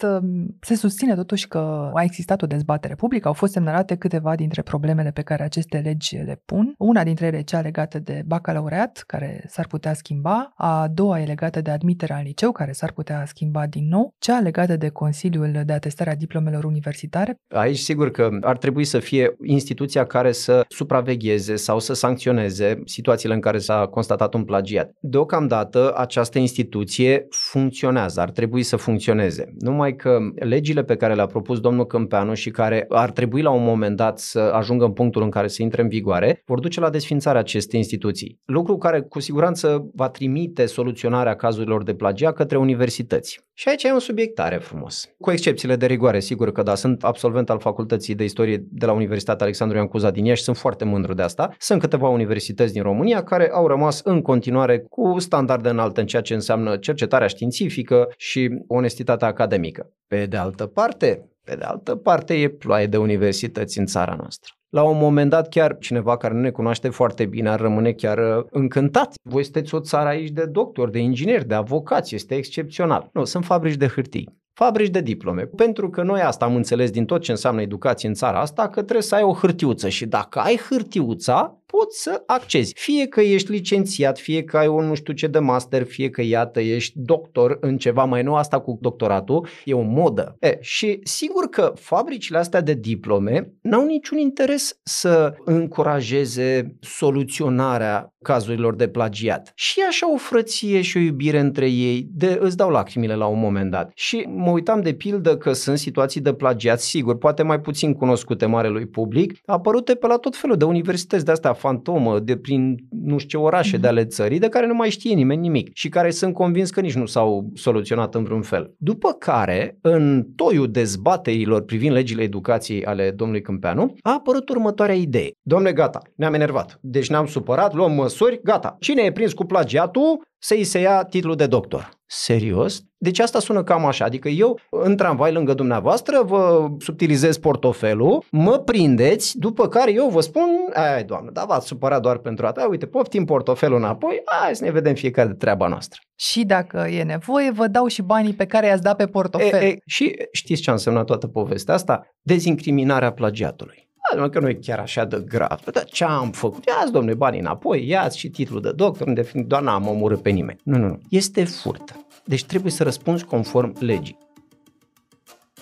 [SPEAKER 2] se susține totuși că a existat o dezbatere publică, au fost semnalate câteva dintre problemele pe care aceste legi le pun. Una dintre ele cea legată de bacalaureat, care s-ar putea schimba, a doua e legată de admiterea în liceu, care s-ar putea schimba din nou, cea legată de Consiliul de Atestare a Diplomelor Universitare.
[SPEAKER 3] Aici sigur că ar trebui să fie instituția care să supravegheze sau să sancționeze situațiile în care s-a constatat un plagiat. Deocamdată această instituție funcționează, ar trebui să funcționeze. Numai că legile pe care le-a propus domnul Câmpeanu și care ar trebui la un moment dat să ajungă în punctul în care să intre în vigoare, vor duce la desfințarea acestei instituții. Lucru care cu siguranță va trimite soluționarea cazurilor de plagiat către universități. Și aici e un subiect tare frumos. Cu excepțiile de rigoare, sigur că da, sunt absolvent al Facultății de Istorie de la Universitatea Alexandru Ioan Cuza din Iași, sunt foarte mândru de asta. Sunt câteva universități din România care au rămas în continuare cu standarde înalte în ceea ce înseamnă cercetarea științifică și onestitatea academică. Pe de altă parte, pe de altă parte, e ploaie de universități în țara noastră. La un moment dat, chiar cineva care nu ne cunoaște foarte bine ar rămâne chiar uh, încântat. Voi sunteți o țară aici de doctori, de ingineri, de avocați, este excepțional. Nu, sunt fabrici de hârtii. Fabrici de diplome. Pentru că noi asta am înțeles din tot ce înseamnă educație în țara asta, că trebuie să ai o hârtiuță și dacă ai hârtiuța, poți să accezi. Fie că ești licențiat, fie că ai un nu știu ce de master, fie că iată ești doctor în ceva mai nou, asta cu doctoratul e o modă. E, și sigur că fabricile astea de diplome n-au niciun interes să încurajeze soluționarea cazurilor de plagiat. Și așa o frăție și o iubire între ei, de îți dau lacrimile la un moment dat. Și mă uitam de pildă că sunt situații de plagiat, sigur, poate mai puțin cunoscute marelui public, apărute pe la tot felul de universități de astea fantomă, de prin nu știu ce orașe mm-hmm. de ale țării, de care nu mai știe nimeni nimic și care sunt convins că nici nu s-au soluționat în vreun fel. După care, în toiul dezbaterilor privind legile educației ale domnului Câmpeanu, a apărut următoarea idee. Domnule, gata, ne-am enervat. Deci ne-am supărat, luăm măsuri, gata. Cine e prins cu plagiatul, să-i se ia titlul de doctor. Serios? Deci asta sună cam așa, adică eu în tramvai lângă dumneavoastră vă subtilizez portofelul, mă prindeți, după care eu vă spun, ai doamnă, da v-ați supărat doar pentru asta, uite, poftim portofelul înapoi, hai să ne vedem fiecare de treaba noastră.
[SPEAKER 2] Și dacă e nevoie, vă dau și banii pe care i-ați dat pe portofel. E, e,
[SPEAKER 3] și știți ce a însemnat toată povestea asta? Dezincriminarea plagiatului. Da, că nu e chiar așa de grav. Dar ce am făcut? Ia-ți, domnule, banii înapoi, ia-ți și titlul de doctor, în definitiv, doar n-am omorât pe nimeni. Nu, nu, nu. Este furt. Deci trebuie să răspunzi conform legii.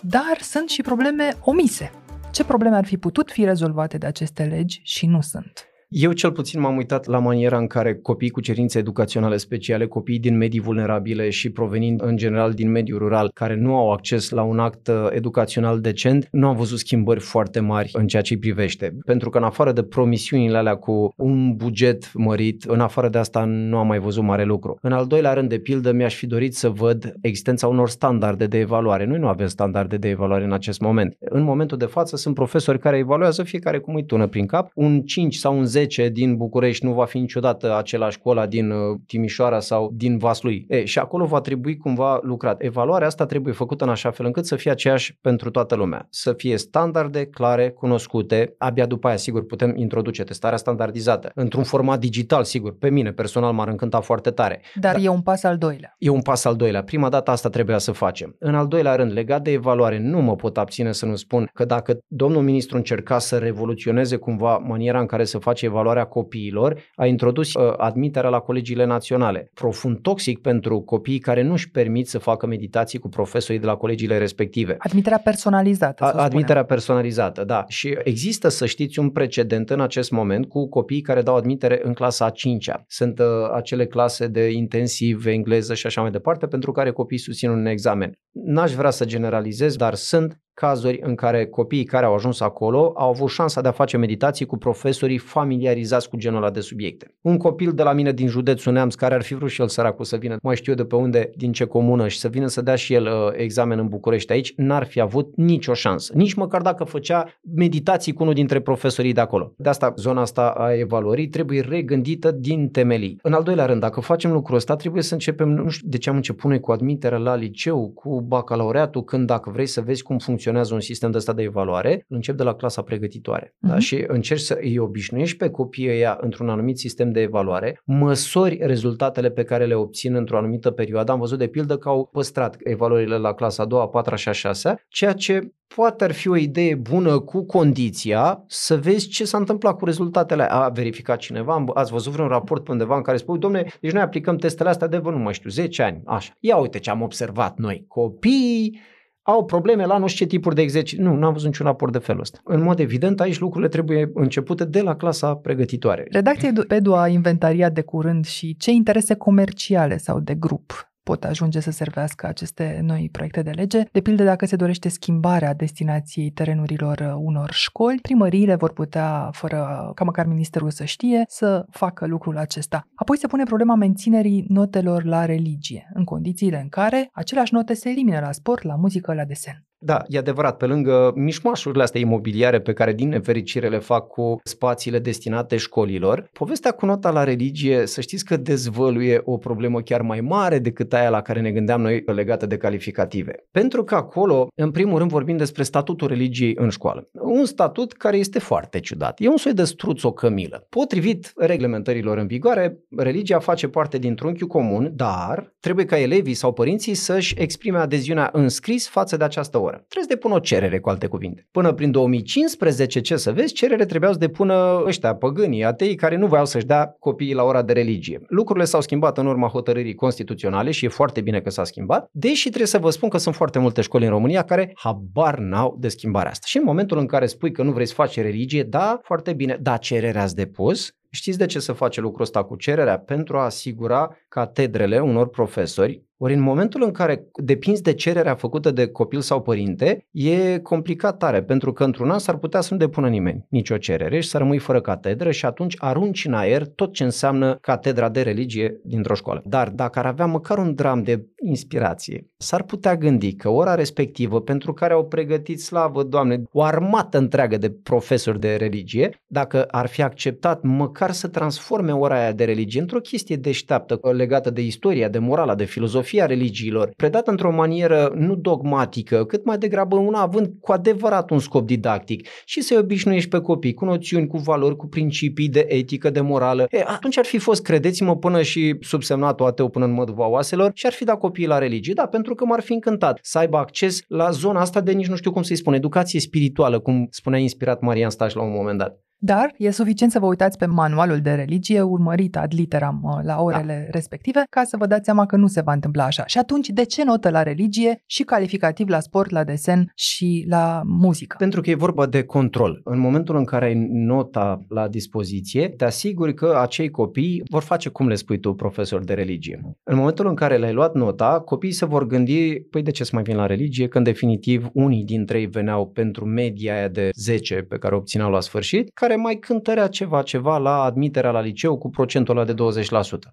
[SPEAKER 2] Dar sunt și probleme omise. Ce probleme ar fi putut fi rezolvate de aceste legi și nu sunt?
[SPEAKER 3] Eu cel puțin m-am uitat la maniera în care copiii cu cerințe educaționale speciale, copiii din medii vulnerabile și provenind în general din mediul rural, care nu au acces la un act uh, educațional decent, nu au văzut schimbări foarte mari în ceea ce îi privește. Pentru că în afară de promisiunile alea cu un buget mărit, în afară de asta nu am mai văzut mare lucru. În al doilea rând, de pildă, mi-aș fi dorit să văd existența unor standarde de evaluare. Noi nu avem standarde de evaluare în acest moment. În momentul de față sunt profesori care evaluează fiecare cum îi tună prin cap, un 5 sau un 10 10 din București nu va fi niciodată același școala din uh, Timișoara sau din Vaslui. E, și acolo va trebui cumva lucrat. Evaluarea asta trebuie făcută în așa fel încât să fie aceeași pentru toată lumea. Să fie standarde clare, cunoscute. Abia după aia, sigur, putem introduce testarea standardizată. Într-un format digital, sigur. Pe mine, personal, m-ar încânta foarte tare.
[SPEAKER 2] Dar, Dar e un pas al doilea.
[SPEAKER 3] E un pas al doilea. Prima dată asta trebuia să facem. În al doilea rând, legat de evaluare, nu mă pot abține să nu spun că dacă domnul ministru încerca să revoluționeze cumva maniera în care se face evaluarea copiilor, a introdus uh, admiterea la colegiile naționale. Profund toxic pentru copiii care nu își permit să facă meditații cu profesorii de la colegiile respective.
[SPEAKER 2] Admiterea personalizată.
[SPEAKER 3] A, admiterea personalizată, da. Și există, să știți, un precedent în acest moment cu copiii care dau admitere în clasa a 5-a. Sunt uh, acele clase de intensiv, engleză și așa mai departe, pentru care copiii susțin un examen. N-aș vrea să generalizez, dar sunt cazuri în care copiii care au ajuns acolo au avut șansa de a face meditații cu profesorii familiarizați cu genul ăla de subiecte. Un copil de la mine din județul Neamț, care ar fi vrut și el săracul să vină, mai știu eu de pe unde, din ce comună, și să vină să dea și el uh, examen în București aici, n-ar fi avut nicio șansă. Nici măcar dacă făcea meditații cu unul dintre profesorii de acolo. De asta, zona asta a evaluării trebuie regândită din temelii. În al doilea rând, dacă facem lucrul ăsta, trebuie să începem, nu știu de ce am început noi cu admiterea la liceu, cu bacalaureatul, când dacă vrei să vezi cum funcționează funcționează un sistem de ăsta de evaluare, încep de la clasa pregătitoare. Uh-huh. Da? Mhm. Și încerci să îi obișnuiești pe copiii ăia într-un anumit sistem de evaluare, măsori rezultatele pe care le obțin într-o anumită perioadă. Am văzut de pildă că au păstrat evaluările la clasa a doua, a patra și a șasea, ceea ce poate ar fi o idee bună cu condiția să vezi ce s-a întâmplat cu rezultatele. A verificat cineva, ați văzut vreun raport pe undeva în care spui, domne, deci noi aplicăm testele astea de, vă nu mai știu, 10 ani, așa. Ia uite ce am observat noi. Copiii au probleme la nu știu ce tipuri de exerciții. Nu, n-am văzut niciun raport de felul ăsta. În mod evident, aici lucrurile trebuie începute de la clasa pregătitoare.
[SPEAKER 2] Redacția Pedu a inventariat de curând și ce interese comerciale sau de grup pot ajunge să servească aceste noi proiecte de lege. De pildă, dacă se dorește schimbarea destinației terenurilor uh, unor școli, primăriile vor putea, fără ca măcar ministerul să știe, să facă lucrul acesta. Apoi se pune problema menținerii notelor la religie, în condițiile în care aceleași note se elimină la sport, la muzică, la desen.
[SPEAKER 3] Da, e adevărat, pe lângă mișmașurile astea imobiliare pe care din nefericire le fac cu spațiile destinate școlilor, povestea cu nota la religie, să știți că dezvăluie o problemă chiar mai mare decât aia la care ne gândeam noi legată de calificative. Pentru că acolo, în primul rând, vorbim despre statutul religiei în școală. Un statut care este foarte ciudat. E un soi de struț o cămilă. Potrivit reglementărilor în vigoare, religia face parte din trunchiul comun, dar trebuie ca elevii sau părinții să-și exprime adeziunea în scris față de această oră oră. Trebuie să depună o cerere, cu alte cuvinte. Până prin 2015, ce să vezi, cerere trebuiau să depună ăștia păgânii, atei, care nu voiau să-și dea copiii la ora de religie. Lucrurile s-au schimbat în urma hotărârii constituționale și e foarte bine că s-a schimbat, deși trebuie să vă spun că sunt foarte multe școli în România care habar n-au de schimbarea asta. Și în momentul în care spui că nu vrei să faci religie, da, foarte bine, da, cererea ați depus, Știți de ce se face lucrul ăsta cu cererea? Pentru a asigura catedrele unor profesori ori în momentul în care depinzi de cererea făcută de copil sau părinte, e complicat tare, pentru că într-un an s-ar putea să nu depună nimeni nicio cerere și să rămâi fără catedră și atunci arunci în aer tot ce înseamnă catedra de religie dintr-o școală. Dar dacă ar avea măcar un dram de inspirație, s-ar putea gândi că ora respectivă, pentru care au pregătit, slavă Doamne, o armată întreagă de profesori de religie, dacă ar fi acceptat măcar să transforme ora aia de religie într-o chestie deșteaptă legată de istoria, de morala, de filozofie, filozofia religiilor, predată într-o manieră nu dogmatică, cât mai degrabă una având cu adevărat un scop didactic și să-i obișnuiești pe copii cu noțiuni, cu valori, cu principii de etică, de morală, e, atunci ar fi fost, credeți-mă, până și subsemnatul ateu până în măduva oaselor și ar fi dat copiii la religie. Da, pentru că m-ar fi încântat să aibă acces la zona asta de nici nu știu cum să-i spun, educație spirituală, cum spunea inspirat Marian Staș la un moment dat.
[SPEAKER 2] Dar e suficient să vă uitați pe manualul de religie urmărit ad literam la orele da. respective ca să vă dați seama că nu se va întâmpla așa. Și atunci, de ce notă la religie și calificativ la sport, la desen și la muzică?
[SPEAKER 3] Pentru că e vorba de control. În momentul în care ai nota la dispoziție, te asiguri că acei copii vor face cum le spui tu, profesor de religie. În momentul în care le-ai luat nota, copiii se vor gândi, păi de ce să mai vin la religie, când definitiv unii dintre ei veneau pentru media aia de 10 pe care o obțineau la sfârșit, care care mai cântărea ceva, ceva la admiterea la liceu cu procentul ăla de 20%.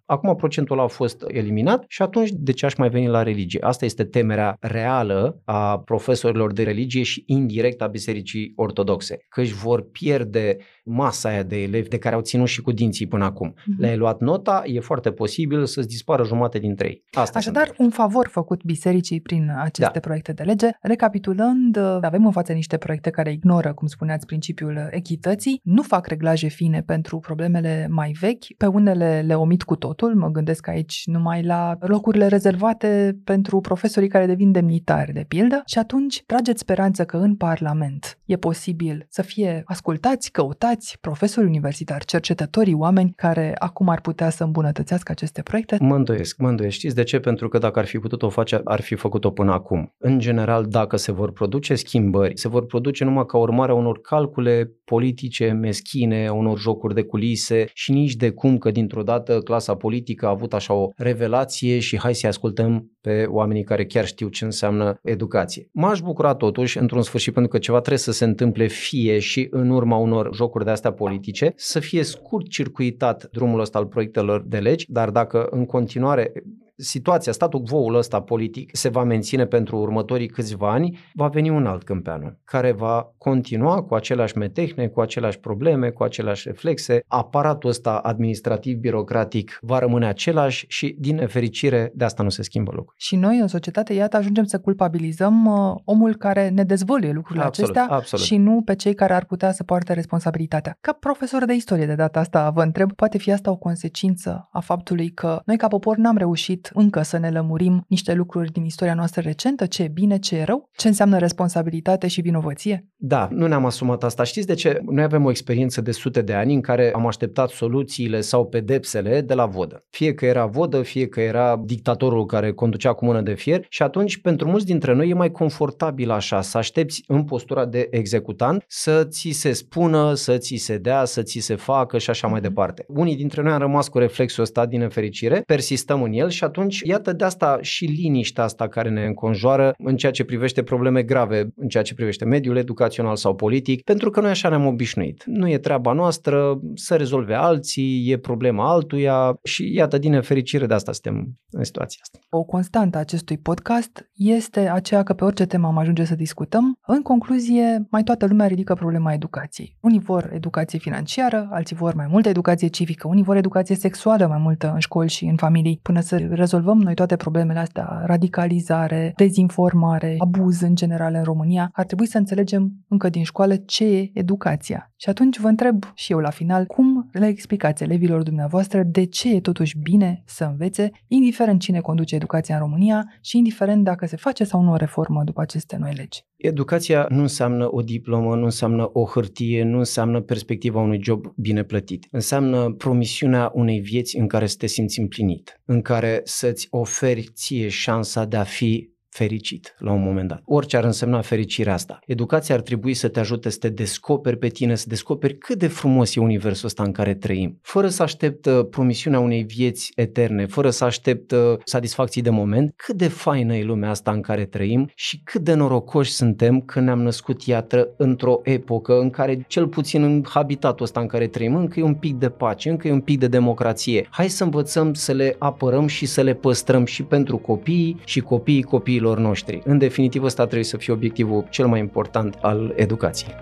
[SPEAKER 3] Acum procentul ăla a fost eliminat și atunci de ce aș mai veni la religie? Asta este temerea reală a profesorilor de religie și indirect a bisericii ortodoxe, că își vor pierde masa aia de elevi de care au ținut și cu dinții până acum. Mm-hmm. Le-ai luat nota, e foarte posibil să-ți dispară jumate dintre ei.
[SPEAKER 2] Asta Așadar, un favor făcut bisericii prin aceste da. proiecte de lege. Recapitulând, avem în față niște proiecte care ignoră, cum spuneați, principiul echității, nu fac reglaje fine pentru problemele mai vechi, pe unele le omit cu totul, mă gândesc aici numai la locurile rezervate pentru profesorii care devin demnitari, de pildă, și atunci trageți speranță că în Parlament e posibil să fie ascultați, căutați profesori universitari, cercetătorii, oameni care acum ar putea să îmbunătățească aceste proiecte?
[SPEAKER 3] Mă îndoiesc, mă îndoiesc. Știți de ce? Pentru că dacă ar fi putut o face, ar fi făcut-o până acum. În general, dacă se vor produce schimbări, se vor produce numai ca urmare a unor calcule politice meschine, unor jocuri de culise și nici de cum că dintr-o dată clasa politică a avut așa o revelație și hai să ascultăm pe oamenii care chiar știu ce înseamnă educație. M-aș bucura totuși, într-un sfârșit, pentru că ceva trebuie să se întâmple fie și în urma unor jocuri de astea politice, să fie scurt circuitat drumul ăsta al proiectelor de legi, dar dacă în continuare situația, statul quo-ul ăsta politic se va menține pentru următorii câțiva ani, va veni un alt câmpeanu care va continua cu aceleași metehne, cu aceleași probleme, cu aceleași reflexe. Aparatul ăsta administrativ-birocratic va rămâne același și, din nefericire, de asta nu se schimbă lucrul.
[SPEAKER 2] Și noi, în societate, iată, ajungem să culpabilizăm uh, omul care ne dezvăluie lucrurile
[SPEAKER 3] absolut,
[SPEAKER 2] acestea
[SPEAKER 3] absolut.
[SPEAKER 2] și nu pe cei care ar putea să poarte responsabilitatea. Ca profesor de istorie de data asta vă întreb, poate fi asta o consecință a faptului că noi ca popor n-am reușit încă să ne lămurim niște lucruri din istoria noastră recentă, ce e bine, ce e rău, ce înseamnă responsabilitate și vinovăție?
[SPEAKER 3] Da, nu ne-am asumat asta. Știți de ce? Noi avem o experiență de sute de ani în care am așteptat soluțiile sau pedepsele de la vodă. Fie că era vodă, fie că era dictatorul care conducea cu mână de fier și atunci pentru mulți dintre noi e mai confortabil așa, să aștepți în postura de executant să ți se spună, să ți se dea, să ți se facă și așa mai mhm. departe. Unii dintre noi am rămas cu reflexul ăsta din nefericire, persistăm în el și atunci atunci, iată de asta și liniștea asta care ne înconjoară în ceea ce privește probleme grave, în ceea ce privește mediul educațional sau politic, pentru că noi așa ne-am obișnuit. Nu e treaba noastră să rezolve alții, e problema altuia și iată, din nefericire de asta suntem în situația asta.
[SPEAKER 2] O constantă a acestui podcast este aceea că pe orice temă am ajunge să discutăm, în concluzie, mai toată lumea ridică problema educației. Unii vor educație financiară, alții vor mai multă educație civică, unii vor educație sexuală mai multă în școli și în familii, până să rezolvăm noi toate problemele astea, radicalizare, dezinformare, abuz în general în România, ar trebui să înțelegem încă din școală ce e educația. Și atunci vă întreb și eu la final cum le explicați elevilor dumneavoastră de ce e totuși bine să învețe, indiferent cine conduce educația în România și indiferent dacă se face sau nu o reformă după aceste noi legi.
[SPEAKER 3] Educația nu înseamnă o diplomă, nu înseamnă o hârtie, nu înseamnă perspectiva unui job bine plătit. Înseamnă promisiunea unei vieți în care să te simți împlinit, în care să-ți oferi ție șansa de a fi fericit la un moment dat. Orice ar însemna fericirea asta. Educația ar trebui să te ajute să te descoperi pe tine, să descoperi cât de frumos e universul ăsta în care trăim, fără să aștept uh, promisiunea unei vieți eterne, fără să aștept uh, satisfacții de moment, cât de faină e lumea asta în care trăim și cât de norocoși suntem că ne-am născut, iată, într-o epocă în care, cel puțin în habitatul ăsta în care trăim, încă e un pic de pace, încă e un pic de democrație. Hai să învățăm să le apărăm și să le păstrăm și pentru copiii și copiii copiilor copiilor noștri. În definitiv, ăsta trebuie să fie obiectivul cel mai important al educației.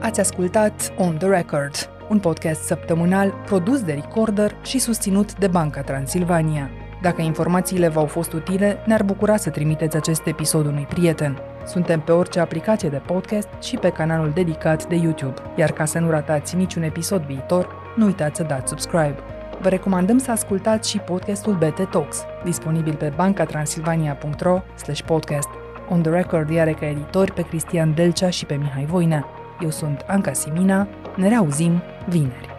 [SPEAKER 2] Ați ascultat On The Record, un podcast săptămânal produs de Recorder și susținut de Banca Transilvania. Dacă informațiile v-au fost utile, ne-ar bucura să trimiteți acest episod unui prieten. Suntem pe orice aplicație de podcast și pe canalul dedicat de YouTube. Iar ca să nu ratați niciun episod viitor, nu uitați să dați subscribe vă recomandăm să ascultați și podcastul BT Talks, disponibil pe bancatransilvania.ro podcast. On the Record are ca editori pe Cristian Delcea și pe Mihai Voinea. Eu sunt Anca Simina, ne reauzim vineri.